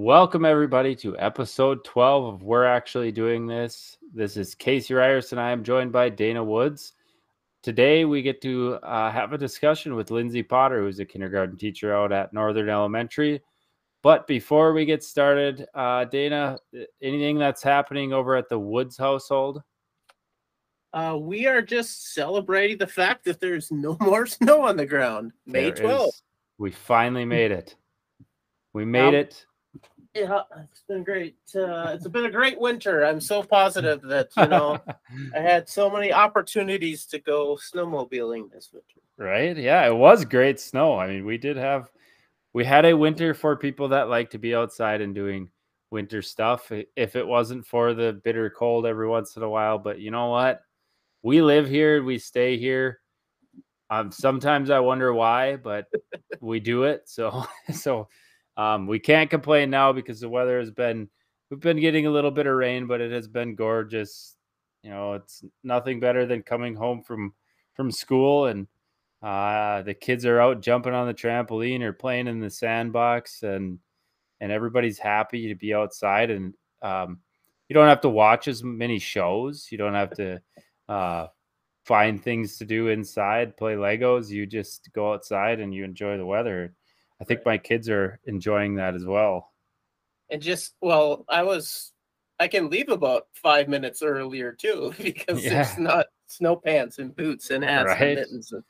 Welcome, everybody, to episode 12 of We're Actually Doing This. This is Casey Reierson. I am joined by Dana Woods. Today, we get to uh, have a discussion with Lindsay Potter, who's a kindergarten teacher out at Northern Elementary. But before we get started, uh, Dana, anything that's happening over at the Woods household? Uh, we are just celebrating the fact that there's no more snow on the ground. May There 12th. is- we finally made it. We made Um, it. Yeah, it's been great. Uh, it's been a great winter. I'm so positive that, you know, I had so many opportunities to go snowmobiling this winter. Right? Yeah, it was great snow. I mean, we did have we had a winter for people that like to be outside and doing winter stuff. If it wasn't for the bitter cold every once in a while, but you know what? We live here, we stay here. Um sometimes I wonder why, but we do it. So so um we can't complain now because the weather has been we've been getting a little bit of rain, but it has been gorgeous. You know, it's nothing better than coming home from from school and uh, the kids are out jumping on the trampoline or playing in the sandbox, and and everybody's happy to be outside. And um, you don't have to watch as many shows. You don't have to uh, find things to do inside, play Legos. You just go outside and you enjoy the weather. I think my kids are enjoying that as well. And just, well, I was, I can leave about five minutes earlier too because Yeah. it's not snow pants and boots and hats Right. and mittens and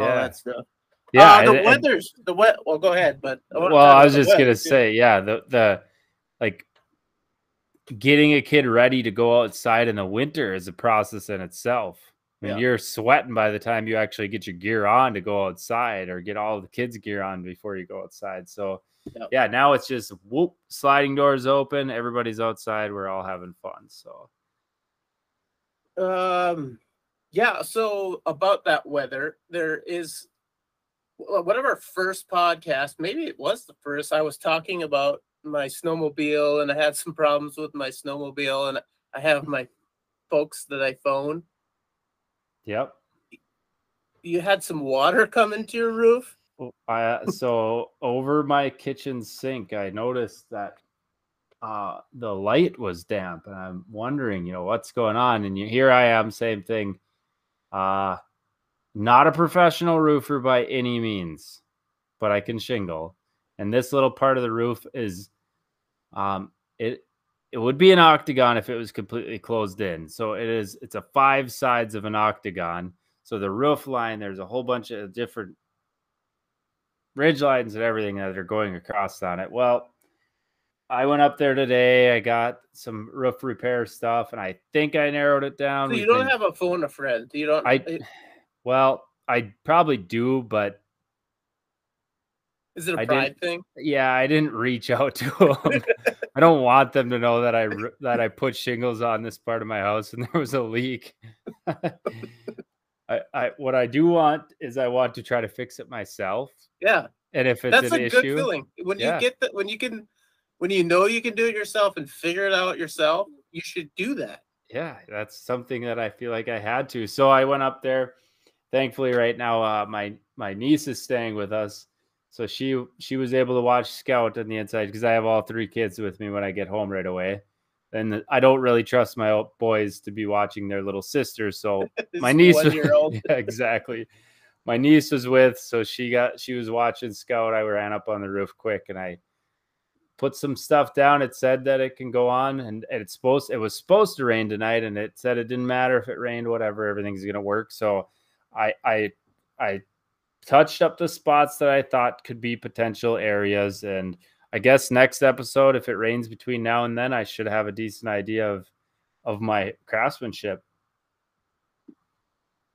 all that stuff. yeah. Uh, the and- and- weather's, the wet, well, go ahead, but. wanna well i was just gonna too. say yeah the the like getting a kid ready to go outside in the winter is a process in itself I mean, Yeah. you're sweating by the time you actually get your gear on to go outside or get all the kids gear on before you go outside so Yep. yeah now it's just whoop sliding doors open everybody's outside we're all having fun so Um, yeah. So about that weather, there is well, one of our first podcasts. Maybe it was the first. I was talking about my snowmobile, and I had some problems with my snowmobile, and I have my folks that I phone. Yep You had some water come into your roof. Oh, I so over my kitchen sink, I noticed that uh the light was damp, and I'm wondering, you know, what's going on. And you, here I am, same thing. Uh not a professional roofer by any means, but I can shingle. And this little part of the roof is um it it would be an octagon if it was completely closed in. So it is it's a five sides of an octagon. So the roof line, there's a whole bunch of different ridge lines and everything that are going across on it. Well, I went up there today. I got some roof repair stuff, and I think I narrowed it down. So you don't been- have a phone a friend. You don't. I well, I probably do, but is it a I pride thing? yeah, I didn't reach out to them. I don't want them to know that I that I put shingles on this part of my house and there was a leak. I, I what I do want is I want to try to fix it myself. Yeah, And if it's that's an a issue, good feeling when yeah. you get that. When you can, when you know you can do it yourself and figure it out yourself, you should do that. yeah, that's something that I feel like I had to. So I went up there. Thankfully, right now, uh, my my niece is staying with us, so she she was able to watch Scout on the inside because I have all three kids with me when I get home right away. And I don't really trust my boys to be watching their little sisters, so my niece was- yeah, exactly. My niece was with, so she got she was watching Scout. I ran up on the roof quick and I put some stuff down. It said that it can go on, and, and it's supposed it was supposed to rain tonight, and it said it didn't matter if it rained, whatever, everything's gonna work. So I I I touched up the spots that I thought could be potential areas, and I guess next episode, if it rains between now and then, I should have a decent idea of of my craftsmanship.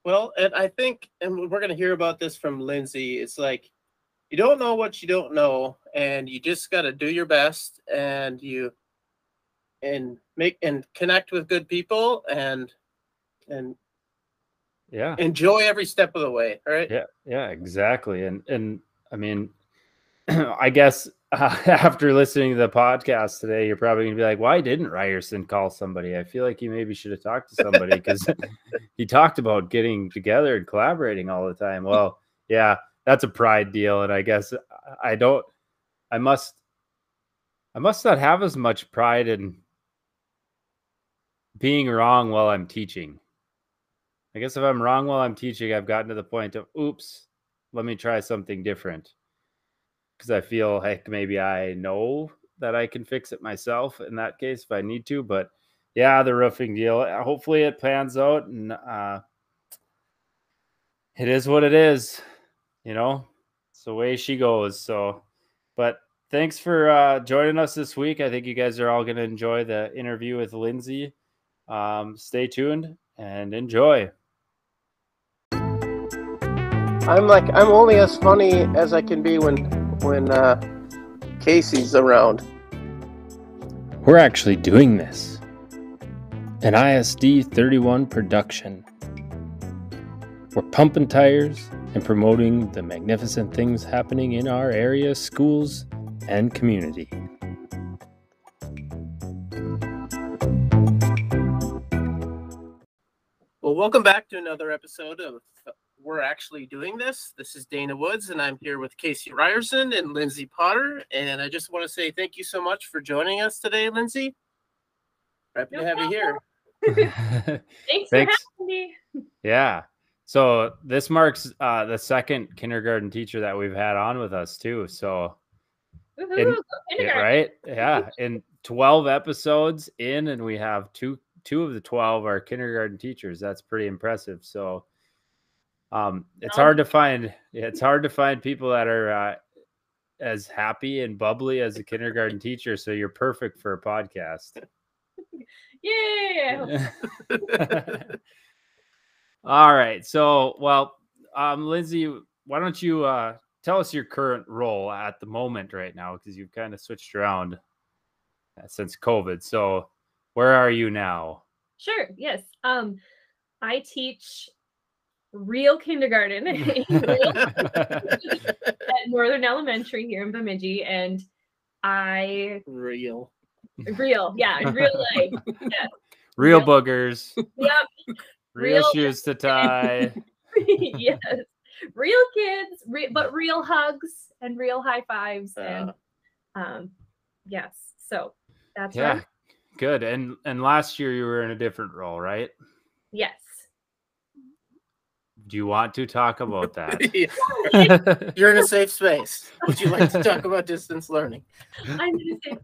Well, and I think, and we're going to hear about this from Lindsay. It's like you don't know what you don't know, and you just got to do your best, and you and make and connect with good people, and and Yeah. enjoy every step of the way. All right. Yeah, yeah, exactly. And and I mean, I guess uh, after listening to the podcast today, you're probably gonna be like, "Why didn't Reierson call somebody?" I feel like he maybe should have talked to somebody because he talked about getting together and collaborating all the time. Well, yeah, that's a pride deal, and I guess I don't. I must I must not have as much pride in being wrong while I'm teaching. I guess if I'm wrong while I'm teaching, I've gotten to the point of, oops, let me try something different. Because I feel, heck, maybe I know that I can fix it myself in that case if I need to. But yeah, the roofing deal, uh, hopefully it pans out and uh, it is what it is, you know, it's the way she goes. So, but thanks for uh, joining us this week. I think you guys are all going to enjoy the interview with Lindsay. Um, stay tuned and enjoy. I'm like I'm only as funny as I can be when when uh, Casey's around. We're actually doing this. An ISD 31 production. We're pumping tires and promoting the magnificent things happening in our area, schools, and community. Well, welcome back to another episode of We're Actually Doing This. This is Dana Woods, and I'm here with Casey Reierson and Lindsay Potter. And I just want to say thank you so much for joining us today, Lindsay. Happy No to have you here. Thanks, Thanks. for having me. yeah. So this marks uh, the second kindergarten teacher that we've had on with us too. So In- go kindergarten. right, yeah, in twelve episodes in, and we have two two of the twelve are kindergarten teachers. That's pretty impressive. So, um, it's Well- hard to find. It's hard to find people that are uh, as happy and bubbly as a kindergarten teacher. So you're perfect for a podcast. Yeah. All right. So, well, um, Lindsay, why don't you uh, tell us your current role at the moment right now? Because you've kind of switched around uh, since COVID. So, where are you now? Sure. Yes. Um, I teach real kindergarten at Northern Elementary here in Bemidji, and I Real. real, yeah, real life. Real Yep. boogers, Yep. real, Real- shoes to tie. yes. Real kids, re- but real hugs and real high fives, and um, yes. So that's what yeah, I'm- good. And and last year you were in a different role, right? yes. Do you want to talk about that? You're in a safe space. Would you like to talk about distance learning? I'm gonna say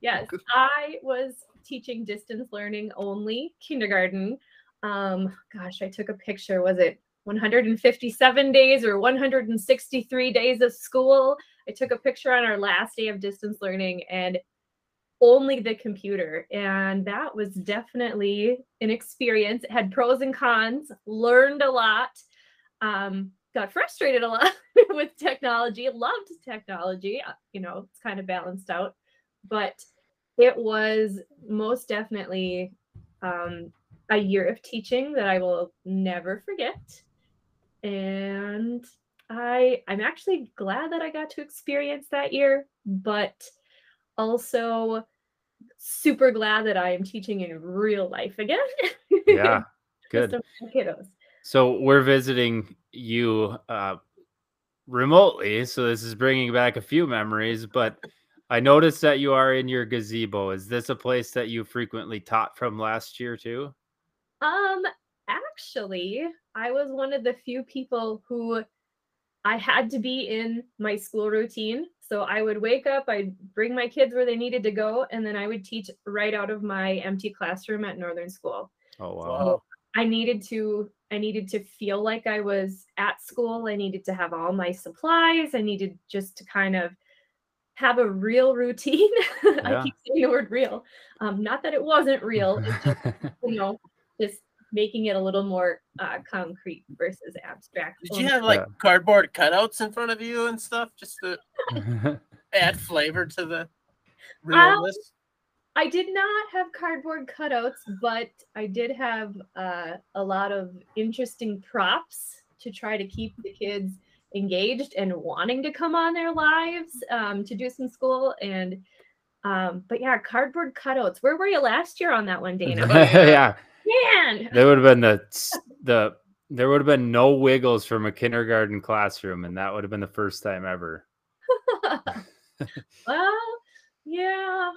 yes. I was teaching distance learning only kindergarten. Um, gosh, I took a picture. Was it 157 days or 163 days of school? I took a picture on our last day of distance learning and only the computer. And that was definitely an experience. It had pros and cons, learned a lot. Um, got frustrated a lot with technology, loved technology. uh, You know, it's kind of balanced out, but it was most definitely um, a year of teaching that I will never forget. And I I'm actually glad that I got to experience that year, but also super glad that I am teaching in real life again. yeah, good. kiddos. So we're visiting you uh, remotely. So this is bringing back a few memories. But I noticed that you are in your gazebo. Is this a place that you frequently taught from last year too? Um, actually, I was one of the few people who I had to be in my school routine. So I would wake up, I'd bring my kids where they needed to go, and then I would teach right out of my empty classroom at Northern School. Oh wow. Wow. I needed to I needed to feel like I was at school. I needed to have all my supplies. I needed just to kind of have a real routine. Yeah. I keep saying the word real. Um, not that it wasn't real. It's just you know, just making it a little more uh, concrete versus abstract. Did you have like Yeah. cardboard cutouts in front of you and stuff just to add flavor to the realness? I did not have cardboard cutouts, but I did have uh, a lot of interesting props to try to keep the kids engaged and wanting to come on their lives um, to do some school. And um, but yeah, cardboard cutouts. Where were you last year on that one, Dana? yeah, Man, there would have been the the there would have been no wiggles from a kindergarten classroom, and that would have been the first time ever. well, yeah,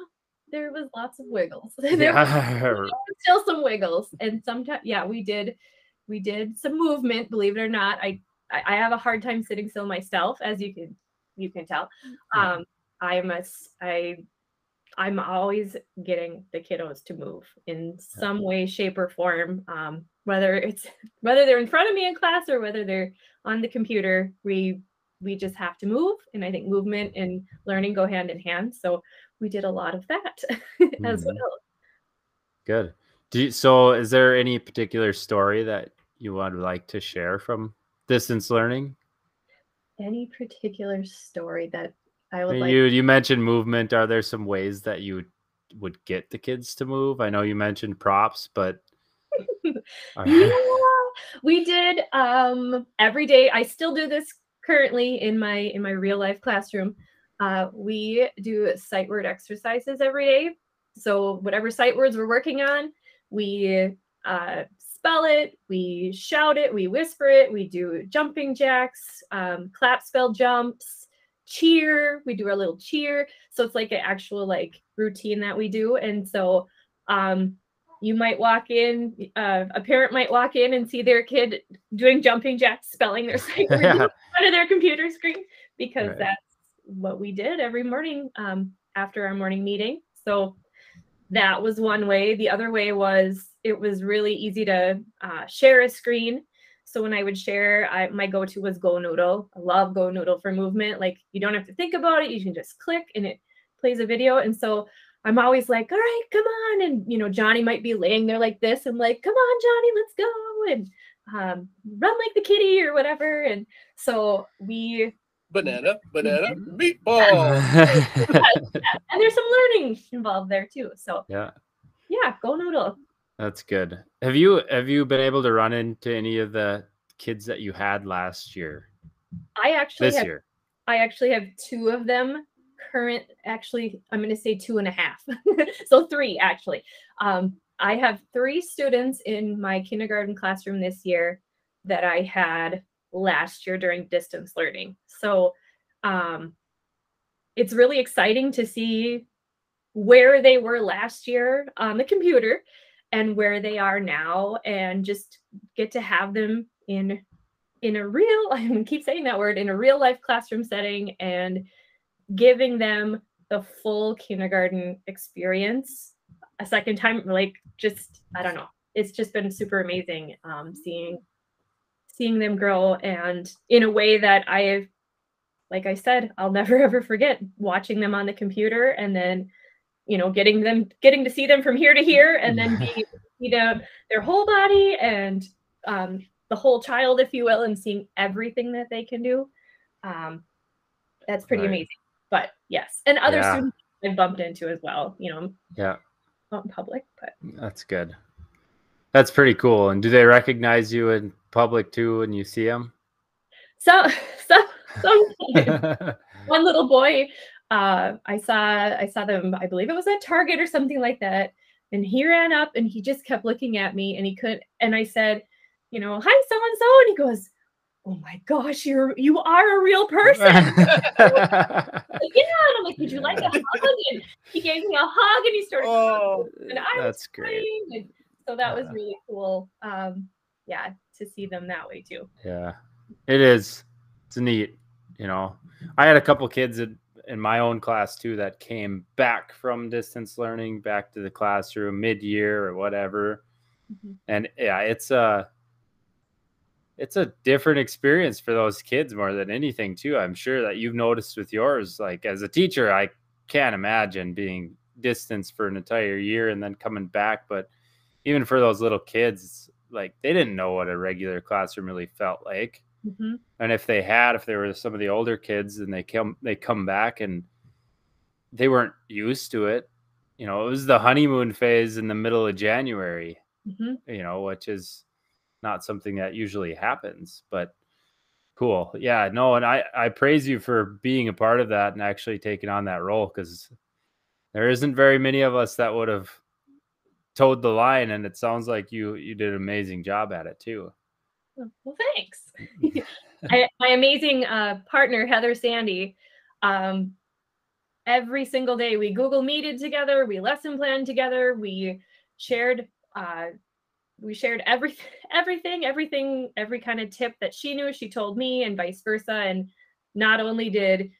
there was lots of wiggles. there was still some wiggles, and sometimes, yeah, we did, we did some movement. Believe it or not, I I have a hard time sitting still myself, as you can you can tell. Um, I'm a I I'm always getting the kiddos to move in some way, shape, or form. Um, whether it's whether they're in front of me in class or whether they're on the computer, we we just have to move. And I think movement and learning go hand in hand. So we did a lot of that as Mhm. well. Good. Do you, so is there any particular story that you would like to share from distance learning? Any particular story that I would like you you mentioned movement. Are there some ways that you would get the kids to move? I know you mentioned props, but yeah we did um every day i still do this currently in my in my real life classroom uh we do sight word exercises every day so whatever sight words we're working on we uh spell it we shout it we whisper it we do jumping jacks um clap spell jumps cheer we do our little cheer. So it's like an actual like routine that we do. And so um you might walk in uh, a parent might walk in and see their kid doing jumping jacks spelling their sight words in front of their computer screen because Right. that's what we did every morning um, after our morning meeting. So that was one way. The other way was it was really easy to uh, share a screen so when i would share I, my go-to was GoNoodle i love GoNoodle for movement like you don't have to think about it you can just click and it plays a video and so I'm always like, all right, come on. And, you know, Johnny might be laying there like this. I'm like, come on, Johnny, let's go. And um, run like the kitty or whatever. And so we, Banana, banana, meatball. and there's some learning involved there too. So yeah, yeah, GoNoodle. That's good. Have you have you been able to run into any of the kids that you had last year? I actually This have, year? I actually have two of them current, actually, I'm going to say two and a half. so three actually. Um, I have three students in my kindergarten classroom this year that I had last year during distance learning. So um, it's really exciting to see where they were last year on the computer and where they are now and just get to have them in in a real i keep saying that word in a real life classroom setting and giving them the full kindergarten experience a second time like just i don't know. It's just been super amazing um, seeing seeing them grow and in a way that I have like i said i'll never ever forget watching them on the computer and then you know getting them getting to see them from here to here and then being able to see them their whole body and um, the whole child if you will and seeing everything that they can do um, that's pretty Right. amazing but yes and other Yeah. students i've bumped into as well you know Yeah, not in public but that's good. That's pretty cool. And do they recognize you in public too when you see them? so so sometimes one little boy uh i saw i saw them i believe it was at target or something like that and he ran up and he just kept looking at me and he couldn't. and i said you know hi so and so and he goes oh my gosh you're you are a real person yeah and i'm like would you like a hug and he gave me a hug and he started Oh, and I was That's great. and so that was really cool um yeah to see them that way too Yeah, it is. It's neat. You know, I had a couple kids in, in my own class too that came back from distance learning back to the classroom mid year or whatever. Mhm. And yeah, it's a it's a different experience for those kids more than anything too. I'm sure that you've noticed with yours. Like as a teacher, I can't imagine being distance for an entire year and then coming back. But even for those little kids, like they didn't know what a regular classroom really felt like Mhm. and if they had if they were some of the older kids and they come they come back and they weren't used to it you know it was the honeymoon phase in the middle of january Mhm. you know which is not something that usually happens but cool yeah no and i i praise you for being a part of that and actually taking on that role because there isn't very many of us that would have towed the line and it sounds like you you did an amazing job at it too Well, thanks. I, my amazing uh, partner, Heather Sandy, um, every single day. We Google Meeted together, we lesson planned together, we shared uh we shared everything everything everything every kind of tip that she knew she told me and vice versa and not only did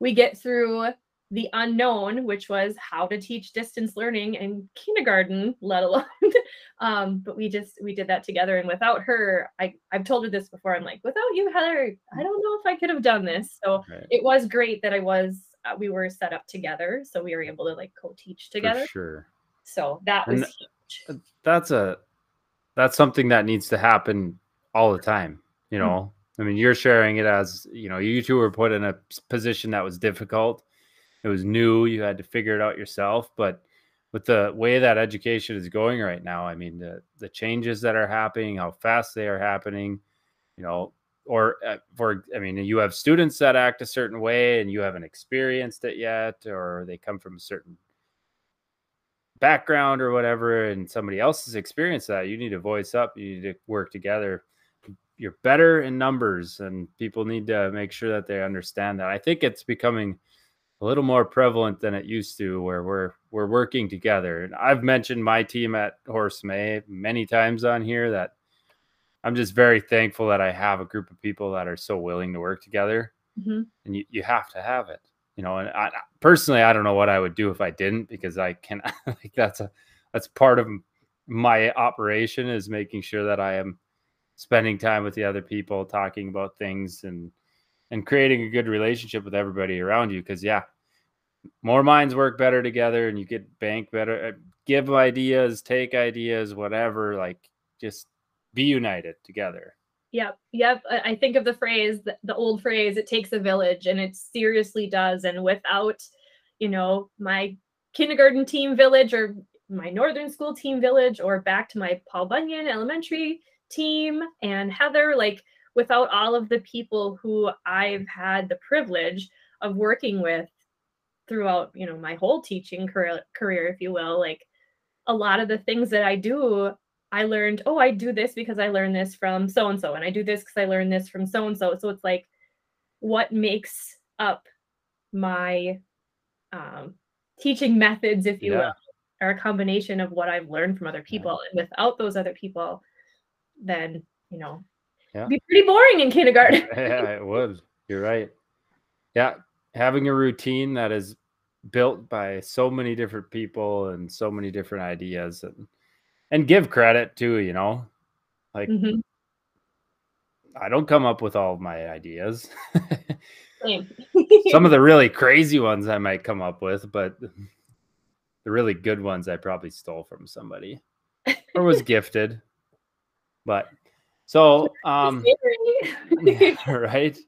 we get through the unknown which was how to teach distance learning in kindergarten let alone um but we just we did that together and without her i i've told her this before i'm like without you heather i don't know if i could have done this so Right. it was great that i was uh, we were set up together so we were able to like co-teach together For sure. so that And was huge. That's a that's something that needs to happen all the time. You Mm. know, I mean, you're sharing it as you know, you two were put in a position that was difficult. It was new. You had to figure it out yourself. But with the way that education is going right now, I mean, the the changes that are happening, how fast they are happening, you know, or uh, for I mean, you have students that act a certain way, and you haven't experienced it yet, or they come from a certain background or whatever and somebody else has experienced that you need to voice up you need to work together you're better in numbers and people need to make sure that they understand that i think it's becoming a little more prevalent than it used to where we're we're working together and i've mentioned my team at Horace May many times on here that i'm just very thankful that i have a group of people that are so willing to work together Mhm. and you, you have to have it you know and I, personally i don't know what i would do if i didn't because i can like that's a that's part of my operation is making sure that i am spending time with the other people talking about things and and creating a good relationship with everybody around you because yeah more minds work better together and you get bank better uh, give ideas take ideas whatever like just be united together Yep, yep. I think of the phrase, the old phrase, it takes a village, and it seriously does. And without, you know, my kindergarten team village or my northern school team village or back to my Paul Bunyan elementary team and Heather, like without all of the people who I've had the privilege of working with throughout, you know, my whole teaching career, career if you will, like a lot of the things that I do I learned, oh, I do this because I learned this from so and so, and I do this because I learned this from so and so. So it's like what makes up my um, teaching methods, if you Yeah. will, are a combination of what I've learned from other people. And without those other people, then, you know, Yeah. it'd be pretty boring in kindergarten. yeah, it would. You're right. Yeah, having a routine that is built by so many different people and so many different ideas and and give credit too, you know. Like Mhm. I don't come up with all of my ideas. Some of the really crazy ones I might come up with, but the really good ones I probably stole from somebody or was gifted. But so um right?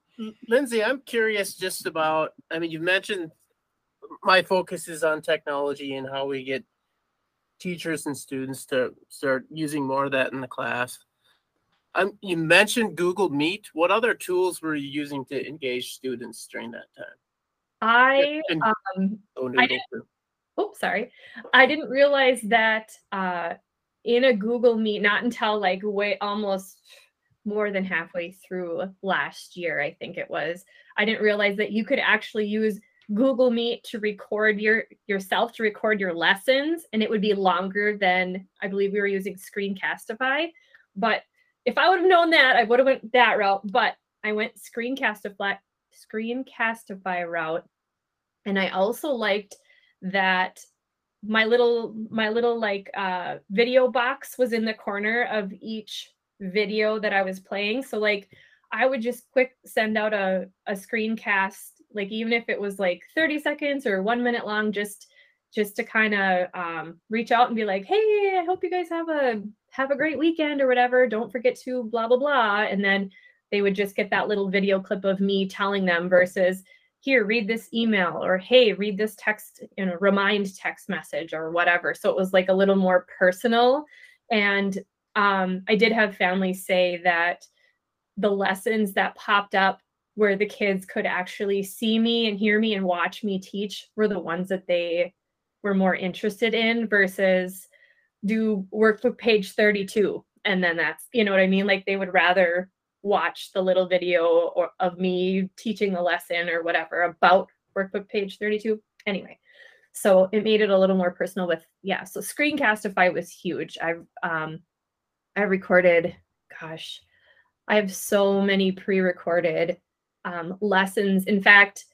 Lindsay, I'm curious just about. I mean, you mentioned my focus is on technology and how we get teachers and students to start using more of that in the class. Um, you mentioned Google Meet. What other tools were you using to engage students during that time? I And um Go I Noodle too. oh sorry i didn't realize that uh in a google meet not until like way almost more than halfway through last year i think it was i didn't realize that you could actually use google meet to record your yourself to record your lessons and it would be longer than i believe we were using screencastify. But if i would have known that i would have went that route but i went screencastify screencastify route. And i also liked that my little my little like uh video box was in the corner of each video that I was playing. So like I would just quick send out a a screencast like even if it was like 30 seconds or 1 minute long just just to kind of um reach out and be like, "Hey, I hope you guys have a have a great weekend or whatever. Don't forget to blah blah blah." And then they would just get that little video clip of me telling them versus here read this email or hey read this text you know remind text message or whatever. So it was like a little more personal. And um, i did have families say that the lessons that popped up where the kids could actually see me and hear me and watch me teach were the ones that they were more interested in versus do workbook page 32 and then that's you know what i mean? Like they would rather watch the little video or of me teaching the lesson or whatever about workbook page 32 anyway, so it made it a little more personal with yeah. So Screencastify was huge. I've um, I recorded, gosh, I have so many pre-recorded um, lessons. In fact,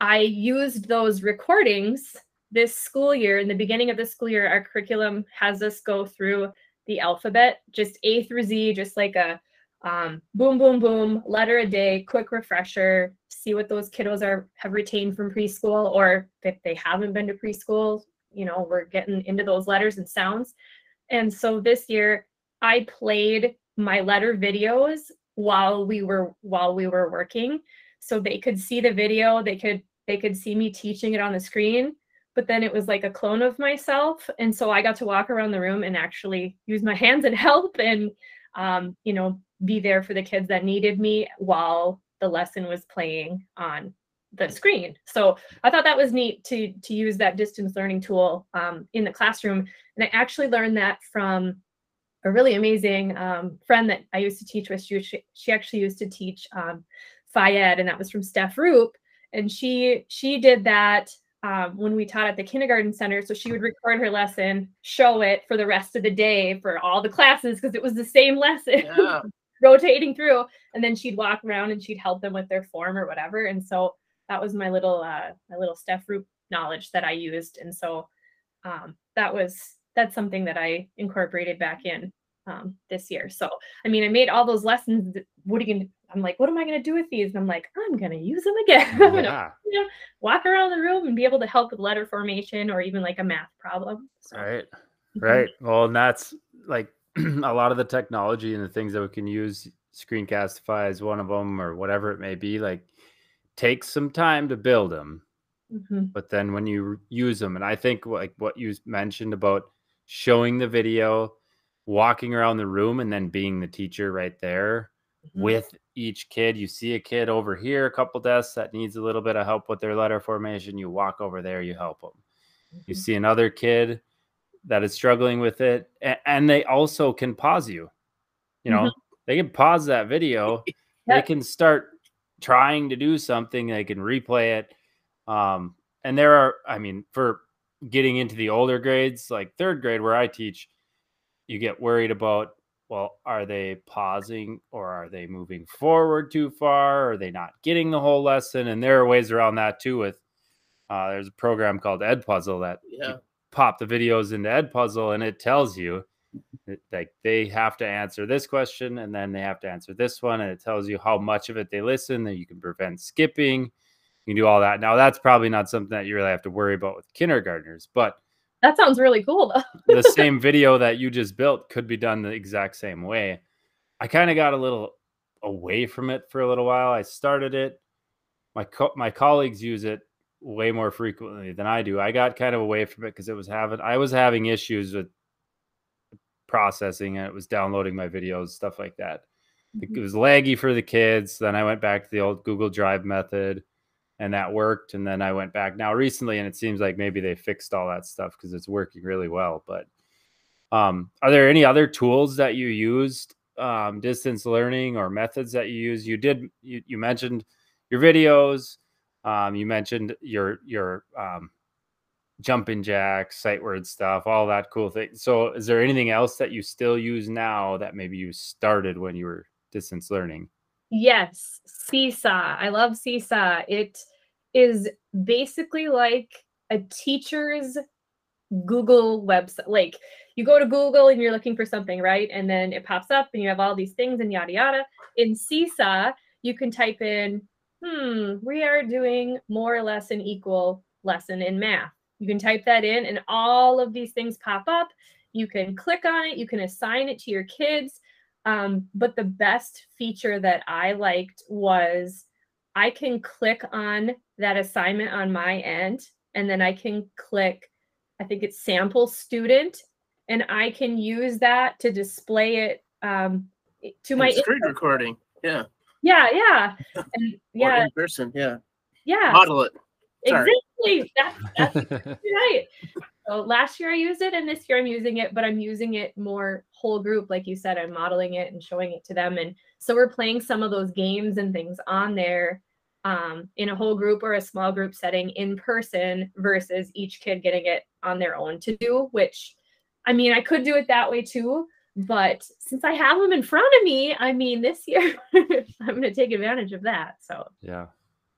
I used those recordings this school year. In the beginning of the school year, our curriculum has us go through the alphabet, just A through Z, just like a um, boom, boom, boom, letter a day, quick refresher, see what those kiddos are have retained from preschool, or if they haven't been to preschool, you know, we're getting into those letters and sounds. And so this year, I played my letter videos while we were while we were working, so they could see the video, they could they could see me teaching it on the screen, but then it was like a clone of myself, and so I got to walk around the room and actually use my hands and help and um, you know be there for the kids that needed me while the lesson was playing on the screen. So I thought that was neat to to use that distance learning tool um, in the classroom. And I actually learned that from a really amazing um, friend that I used to teach with. She, she actually used to teach um, Ed, and that was from Steph Roop. And she she did that um, when we taught at the kindergarten center. So she would record her lesson, show it for the rest of the day for all the classes because it was the same lesson. Yeah. Rotating through and then she'd walk around and she'd help them with their form or whatever. And so that was my little uh my little Steph Roop knowledge that I used. And so um that was that's something that I incorporated back in um this year. So I mean I made all those lessons what are you gonna I'm like what am I gonna do with these? And I'm like I'm gonna use them again. I'm gonna yeah. you know, walk around the room and be able to help with letter formation or even like a math problem. So. right. Right. Well and that's like a lot of the technology and the things that we can use screencastify is one of them or whatever it may be like takes some time to build them mm-hmm. but then when you use them and i think like what you mentioned about showing the video walking around the room and then being the teacher right there mm-hmm. with each kid you see a kid over here a couple desks that needs a little bit of help with their letter formation you walk over there you help them mm-hmm. you see another kid that is struggling with it and they also can pause you you know? Mm-hmm. they can pause that video. Yep. they can start trying to do something they can replay it um and there are i mean for getting into the older grades like third grade where i teach you get worried about well are they pausing or are they moving forward too far? Are they not getting the whole lesson? And there are ways around that too with uh, there's a program called Edpuzzle that yeah pop the videos into Edpuzzle, and it tells you like they have to answer this question and then they have to answer this one and it tells you how much of it they listen that you can prevent skipping you can do all that. Now that's probably not something that you really have to worry about with kindergartners but that sounds really cool though. the same video that you just built could be done the exact same way. I kind of got a little away from it for a little while. I started it. My co- my colleagues use it way more frequently than I do. I got kind of away from it because it was having I was having issues with processing and it was downloading my videos, stuff like that. Mm-hmm. It was laggy for the kids. Then I went back to the old Google Drive method and that worked. And then I went back now recently and it seems like maybe they fixed all that stuff because it's working really well. But um, are there any other tools that you used um, distance learning or methods that you use? You did you, you mentioned your videos um, you mentioned your your um, jumping jacks, sight word stuff, all that cool thing. So, is there anything else that you still use now that maybe you started when you were distance learning? Yes, Seesaw. I love Seesaw. It is basically like a teacher's Google website. Like you go to Google and you're looking for something, right? And then it pops up and you have all these things and yada yada. In Seesaw, you can type in hmm, we are doing more or less an equal lesson in math. You can type that in and all of these things pop up. You can click on it, you can assign it to your kids. Um, but the best feature that I liked was I can click on that assignment on my end, and then I can click, I think it's sample student, and I can use that to display it um, to my screen recording. Yeah. Yeah, yeah. And yeah. in person, yeah. Yeah. Model it. Sorry. Exactly. That's, that's right. So last year I used it and this year I'm using it, but I'm using it more whole group. Like you said, I'm modeling it and showing it to them. And so we're playing some of those games and things on there um, in a whole group or a small group setting in person versus each kid getting it on their own to do, which I mean, I could do it that way too. But since I have them in front of me, I mean, this year I'm going to take advantage of that. So, Yeah,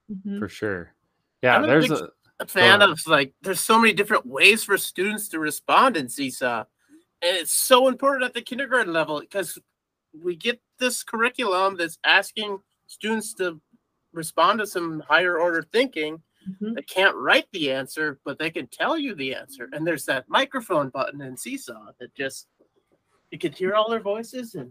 mhm. for sure. Yeah, I'm there's a a fan of like there's so many different ways for students to respond in Seesaw. And it's so important at the kindergarten level because we get this curriculum that's asking students to respond to some higher order thinking. Mhm. They can't write the answer, but they can tell you the answer. And there's that microphone button in Seesaw that just you could hear all their voices and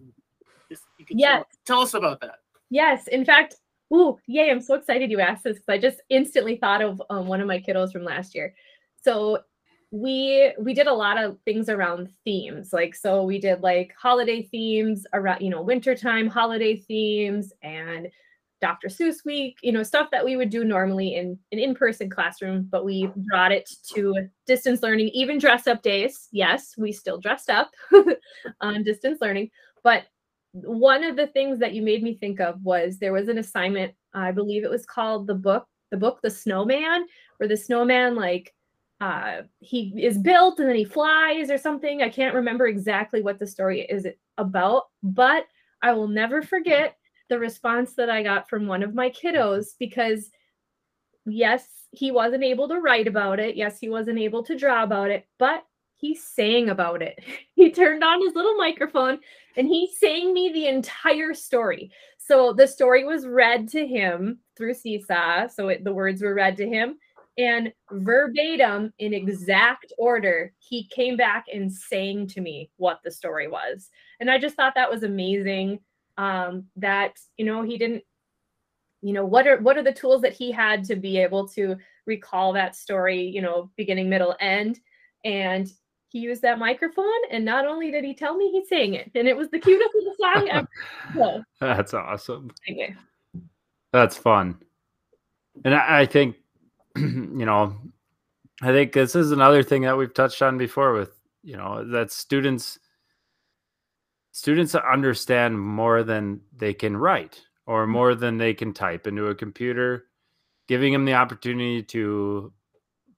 just you can Yes. tell, tell us about that. Yes, in fact, ooh, yay! I'm so excited you asked this because I just instantly thought of um, one of my kiddos from last year. So we we did a lot of things around themes, like so we did like holiday themes around you know wintertime holiday themes and Dr. Seuss week, you know stuff that we would do normally in an in-person classroom, but we brought it to distance learning, even dress up days. Yes, we still dressed up on distance learning, but one of the things that you made me think of was there was an assignment i believe it was called the book the book the snowman where the snowman like uh he is built and then he flies or something i can't remember exactly what the story is about but i will never forget the response that i got from one of my mm-hmm. kiddos because yes he wasn't able to write about it yes he wasn't able to draw about it but he sang about it he turned on his little microphone and he sang me the entire story. So the story was read to him through Seesaw. So it, the words were read to him, and verbatim, in exact order, he came back and sang to me what the story was. And I just thought that was amazing. Um, that you know he didn't, you know, what are what are the tools that he had to be able to recall that story, you know, beginning, middle, end, and he used that microphone and not only did he tell me he sang it and it was the cutest little song ever so, that's awesome. anyway That's fun. And I, I think, you know, I think this is another thing that we've touched on before with, you know, that students students understand more than they can write or more than they can type into a computer, giving them the opportunity to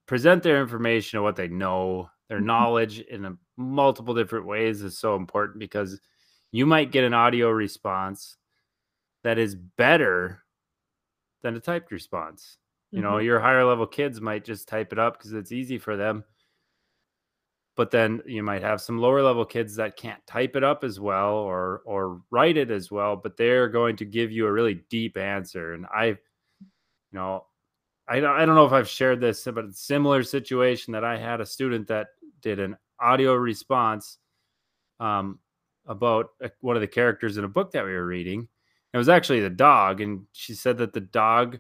present their information of what they know, their Mhm. knowledge in a multiple different ways is so important because you might get an audio response that is better than a typed response. You know, Mhm. your higher level kids might just type it up because it's easy for them. But then you might have some lower level kids that can't type it up as well or or write it as well, but they're going to give you a really deep answer. And I, you know, I don't, I don't know if I've shared this, but it's a similar situation that I had a student that did an audio response um, about one of the characters in a book that we were reading. It was actually the dog, and she said that the dog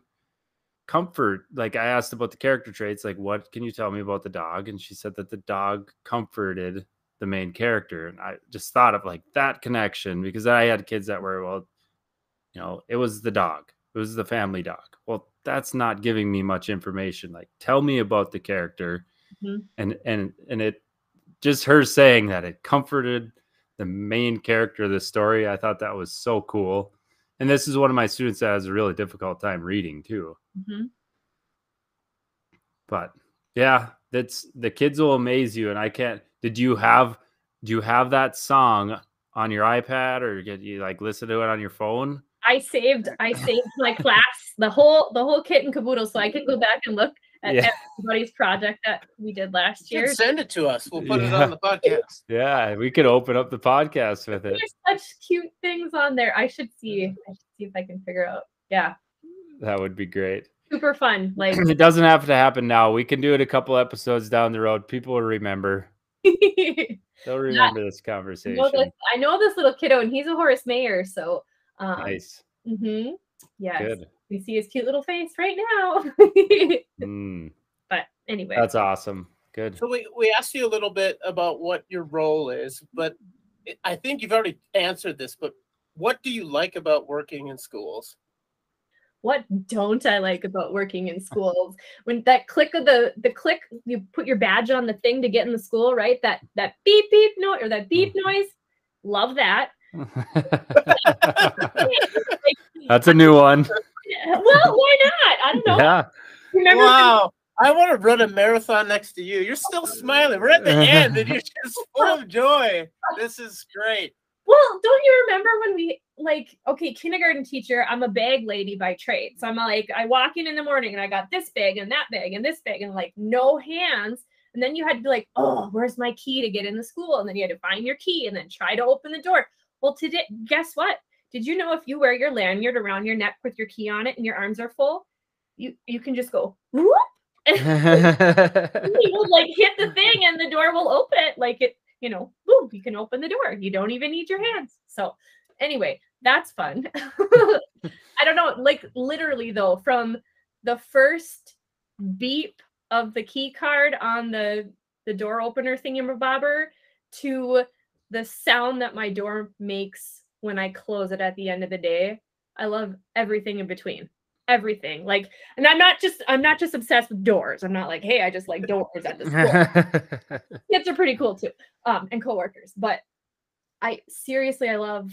comfort. Like I asked about the character traits, like what can you tell me about the dog? And she said that the dog comforted the main character, and I just thought of like that connection because I had kids that were well, you know, it was the dog, it was the family dog. Well, that's not giving me much information. Like, tell me about the character, Mhm. and and and it just her saying that it comforted the main character of the story. I thought that was so cool. And this is one of my students that has a really difficult time reading too. Mhm. But yeah, that's the kids will amaze you. And I can't. Did you have? Do you have that song on your iPad or get you like listen to it on your phone? i saved i saved my class the whole the whole kit and caboodle so i can go back and look at Yeah. everybody's project that we did last You year can send it to us. We'll put it on the podcast. Yeah, we could open up the podcast with it. there's such cute things on there i should see i should see if i can figure out yeah That would be great. super fun like It doesn't have to happen now. We can do it a couple episodes down the road. People will remember. They'll remember this I conversation. know this, I know this little kiddo, and he's a Horace Mayer. So, um, Nice. mhm, yes, Good. We see his cute little face right now. Mm, but anyway, that's awesome. Good. So we, we asked you a little bit about what your role is, but I think you've already answered this, but what do you like about working in schools? what don't I like about working in schools? When that click of the the click, you put your badge on the thing to get in the school, right? That that beep beep noise or that beep noise. Love that. That's a new one. well, why not? I don't know. Yeah. Remember when- Wow. I want to run a marathon next to you. You're still smiling. We're at the end and you're just full of joy. This is great. Well, don't you remember when we like okay, kindergarten teacher, I'm a bag lady by trade. So I'm like, I walk in in the morning and I got this bag and that bag and this bag and like no hands. And then you had to be like, oh, where's my key to get in the school? And then you had to find your key and then try to open the door. Well, today, guess what? Did you know if you wear your lanyard around your neck with your key on it and your arms are full, you you can just go whoop, and you will like hit the thing and the door will open. Like it you know boom you can open the door. You don't even need your hands. So anyway that's fun. I don't know like literally though from the first beep of the key card on the the door opener thingamabobber to the sound that my door makes when i close it at the end of the day i love everything in between everything like and i'm not just i'm not just obsessed with doors. I'm not like hey i just like doors at the school kids are pretty cool too um and coworkers but i seriously i love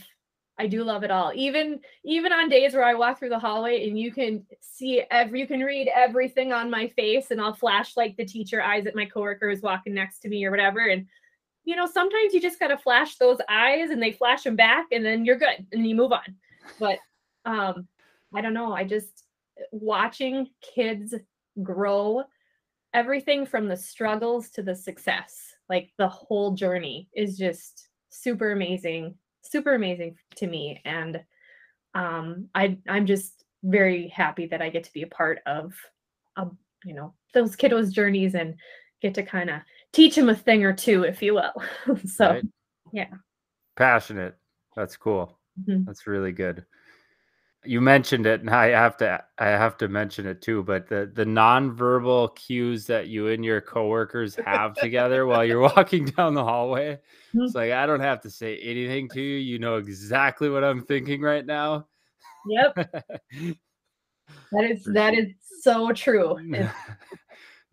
i do love it all. Even even on days where i walk through the hallway and you can see every you can read everything on my face and i'll flash like the teacher eyes at my coworker who's walking next to me or whatever and you know sometimes you just gotta flash those eyes and they flash them back and then you're good and you move on. But um i don't know i just watching kids grow everything from the struggles to the success like the whole journey is just super amazing super amazing to me. And um i i'm just very happy that i get to be a part of um, you know those kiddos journeys and get to kind of teach him a thing or two if you will so Right. yeah. Passionate. That's cool. mhm. That's really good. You mentioned it, and I have to I have to mention it too. But the the nonverbal cues that you and your coworkers have together while you're walking down the hallway, Mhm. it's like I don't have to say anything to you. You know exactly what I'm thinking right now. yep that is For that sure. is so true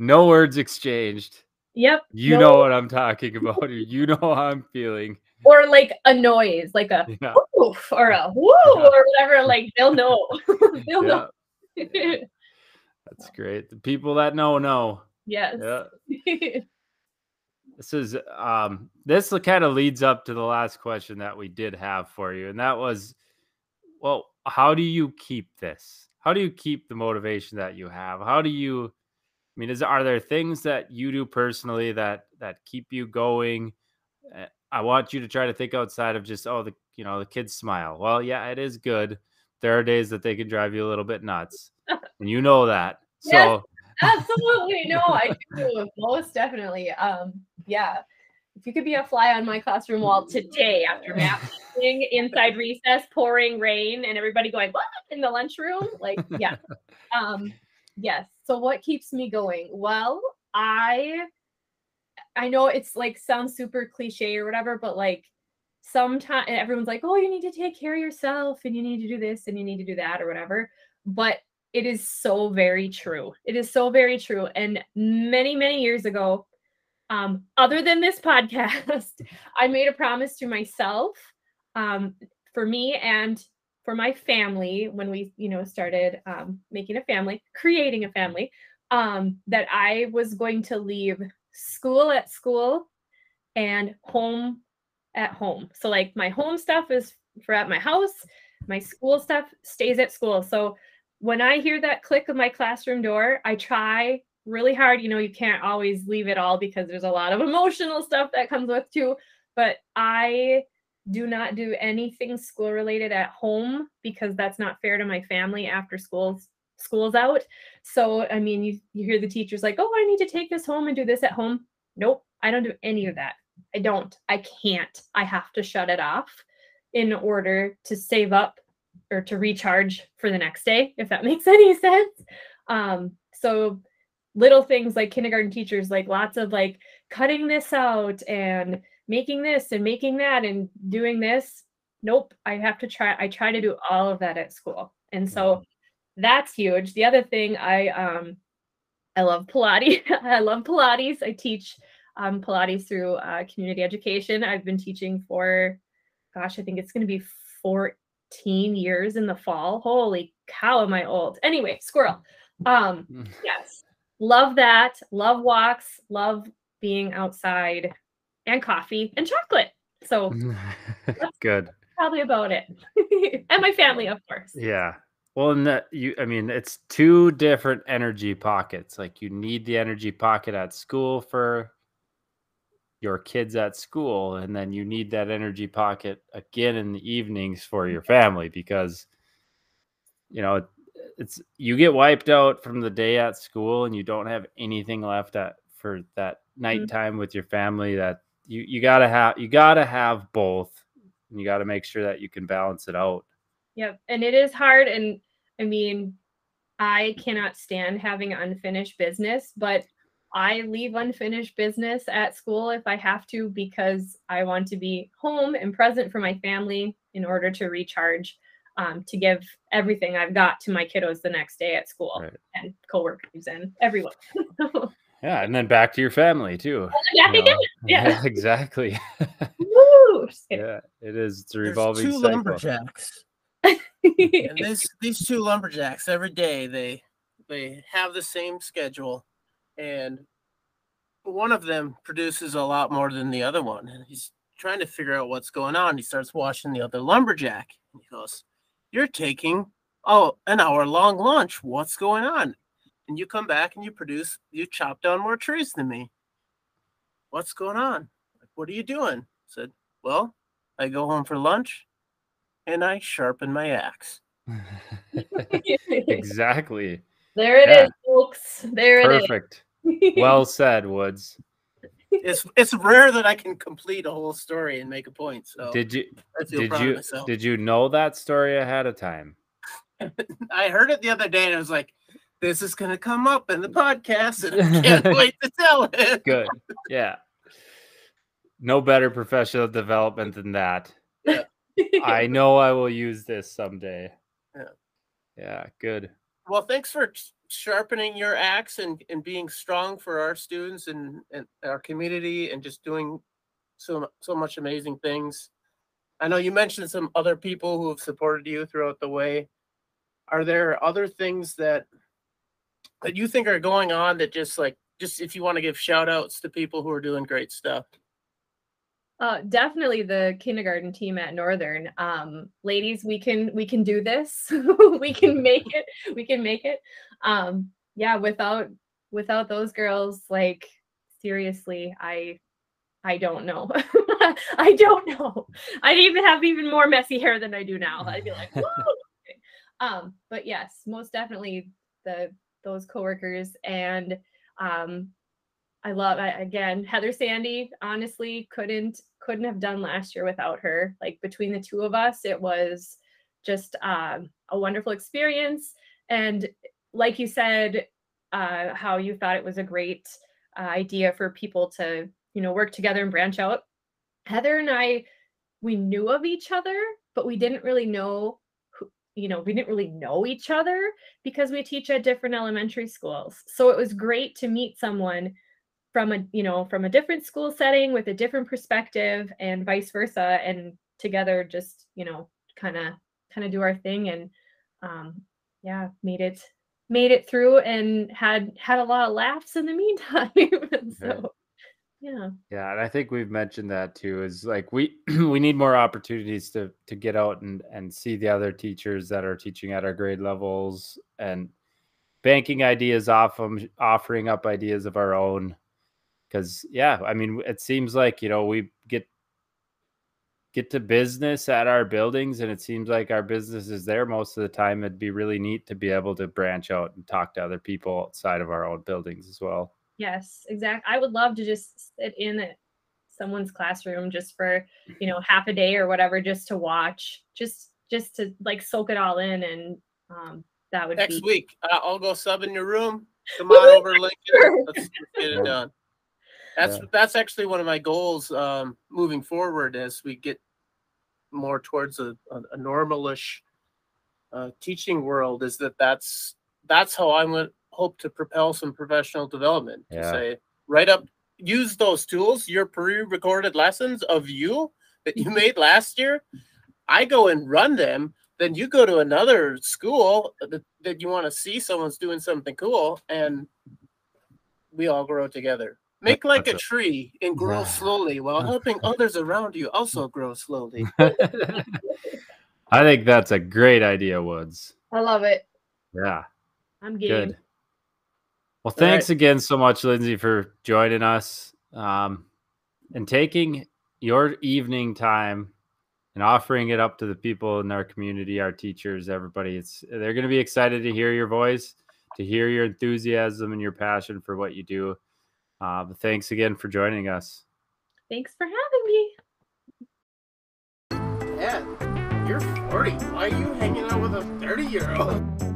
no words exchanged. Yep You no- know what I'm talking about. You know how I'm feeling. or like a noise like a Yeah. oof or a woo or whatever like they'll know they'll know That's great. The people that know know. yes Yeah. This is um this kind of leads up to the last question that we did have for you and that was well how do you keep this? How do you keep the motivation that you have? How do you I mean is are there things that you do personally that that keep you going? Uh, I want you to try to think outside of just oh the you know the kids smile. Well, yeah, it is good. There are days that they can drive you a little bit nuts. and you know that. So Yes. Absolutely. No, I do. Most definitely. Um, yeah. If you could be a fly on my classroom wall today after math teaching, inside recess, pouring rain, and everybody going, what in the lunchroom? Like, yeah. Um, yes. So what keeps me going? Well, I I know it's like sounds super cliche or whatever, but like sometimes everyone's like, oh, you need to take care of yourself and you need to do this and you need to do that or whatever. But it is so very true. It is so very true. And many, many years ago, um, other than this podcast, I made a promise to myself, um, for me and for my family when we, you know, started um, making a family, creating a family, um, that I was going to leave school at school and home at home. So like my home stuff is for at my house, my school stuff stays at school. So when I hear that click of my classroom door, I try really hard. You know, you can't always leave it all because there's a lot of emotional stuff that comes with too. But I do not do anything school related at home because that's not fair to my family after school's school's out. So I mean, you you hear the teachers like, "Oh, I need to take this home and do this at home." Nope, I don't do any of that. I don't. I can't. I have to shut it off in order to save up or to recharge for the next day, if that makes any sense. Um, so little things like kindergarten teachers, like lots of like cutting this out and making this and making that and doing this. Nope, I have to try. I try to do all of that at school. And so that's huge. The other thing I um I love Pilates. I love Pilates. I teach um, Pilates through uh, community education. I've been teaching for, gosh, I think it's going to be 14 years in the fall. Holy cow, am I old? Anyway, squirrel. Um, Mm. yes, love that. Love walks. Love being outside, and coffee and chocolate. So Good. probably about it. and my family, of course. Yeah. Well, and that you, I mean, it's two different energy pockets. Like you need the energy pocket at school for your kids at school, and then you need that energy pocket again in the evenings for your family because, you know, it's you get wiped out from the day at school and you don't have anything left at for that mm-hmm. nighttime with your family. That you you gotta have you gotta have both, and you gotta make sure that you can balance it out. Yep. And it is hard. And I mean, I cannot stand having unfinished business, but I leave unfinished business at school if I have to because I want to be home and present for my family in order to recharge, um, to give everything I've got to my kiddos the next day at school Right. and coworkers and everyone. Yeah, and then back to your family too. Back you again. know? Yeah. exactly. Woo! Yeah, it is. It's a revolving There's revolving two cycle. lumberjacks. and these these two lumberjacks every day they they have the same schedule and one of them produces a lot more than the other one and he's trying to figure out what's going on he starts watching the other lumberjack he goes you're taking oh an hour long lunch what's going on and you come back and you produce you chop down more trees than me what's going on like, what are you doing I said well i go home for lunch and i sharpen my axe exactly. there it is, Yeah. folks. There it is. Perfect. Well said, Woods. it's it's rare that I can complete a whole story and make a point. So Did you did you did you know that story ahead of time? I heard it the other day and I was like, this is gonna come up in the podcast and I can't wait to tell it. Good. Yeah. No better professional development than that. I know I will use this someday. Yeah. Yeah, good. Well, thanks for sharpening your axe and, and being strong for our students and, and our community and just doing so so much amazing things. I know you mentioned some other people who have supported you throughout the way. Are there other things that that you think are going on that just like just if you want to give shout outs to people who are doing great stuff? Uh, definitely the kindergarten team at Northern. Um, ladies, we can we can do this. we can make it. We can make it. Um, yeah, without without those girls, like seriously, I I don't know. I don't know. I'd even have even more messy hair than I do now. I'd be like, um, but yes, most definitely the those coworkers and um I love I, again Heather Sandy honestly couldn't couldn't have done last year without her. Like between the two of us it was just um, a wonderful experience. And like you said uh, how you thought it was a great uh, idea for people to you know work together and branch out. Heather and I we knew of each other but we didn't really know you know we didn't really know each other because we teach at different elementary schools. So it was great to meet someone from a you know from a different school setting with a different perspective and vice versa and together just you know kind of kind of do our thing and um yeah made it made it through and had had a lot of laughs in the meantime. So yeah Yeah, and I think we've mentioned that too. Is like we we need more opportunities to to get out and and see the other teachers that are teaching at our grade levels and banking ideas off them, offering up ideas of our own. Because yeah, I mean, it seems like you know we get get to business at our buildings, and it seems like our business is there most of the time. It'd be really neat to be able to branch out and talk to other people outside of our own buildings as well. Yes, exactly. I would love to just sit in it, someone's classroom just for, you know, half a day or whatever, just to watch, just just to like soak it all in, and um, that would be Next be week, uh, I'll go sub in your room. Come on over, Lincoln. Let's, let's get it done. That's Yeah. that's actually one of my goals um, moving forward as we get more towards a, a, a normalish uh, teaching world. Is that that's that's how I would hope to propel some professional development. To Yeah. say, write up, use those tools, your pre-recorded lessons of you that you made last year. I go and run them then you go to another school that, that you want to see someone's doing something cool and we all grow together. Make like a That's tree and grow Yeah. slowly while helping others around you also mm. grow slowly. I think that's a great idea, Woods. I love it. Yeah. I'm game. Good. Well, thanks right. again so much, Lindsay, for joining us um, and taking your evening time and offering it up to the people in our community, our teachers, everybody. It's they're going to be excited to hear your voice, to hear your enthusiasm and your passion for what you do. Uh, but thanks again for joining us. Thanks for having me. Yeah, you're 40. Why are you hanging out with a 30 year old?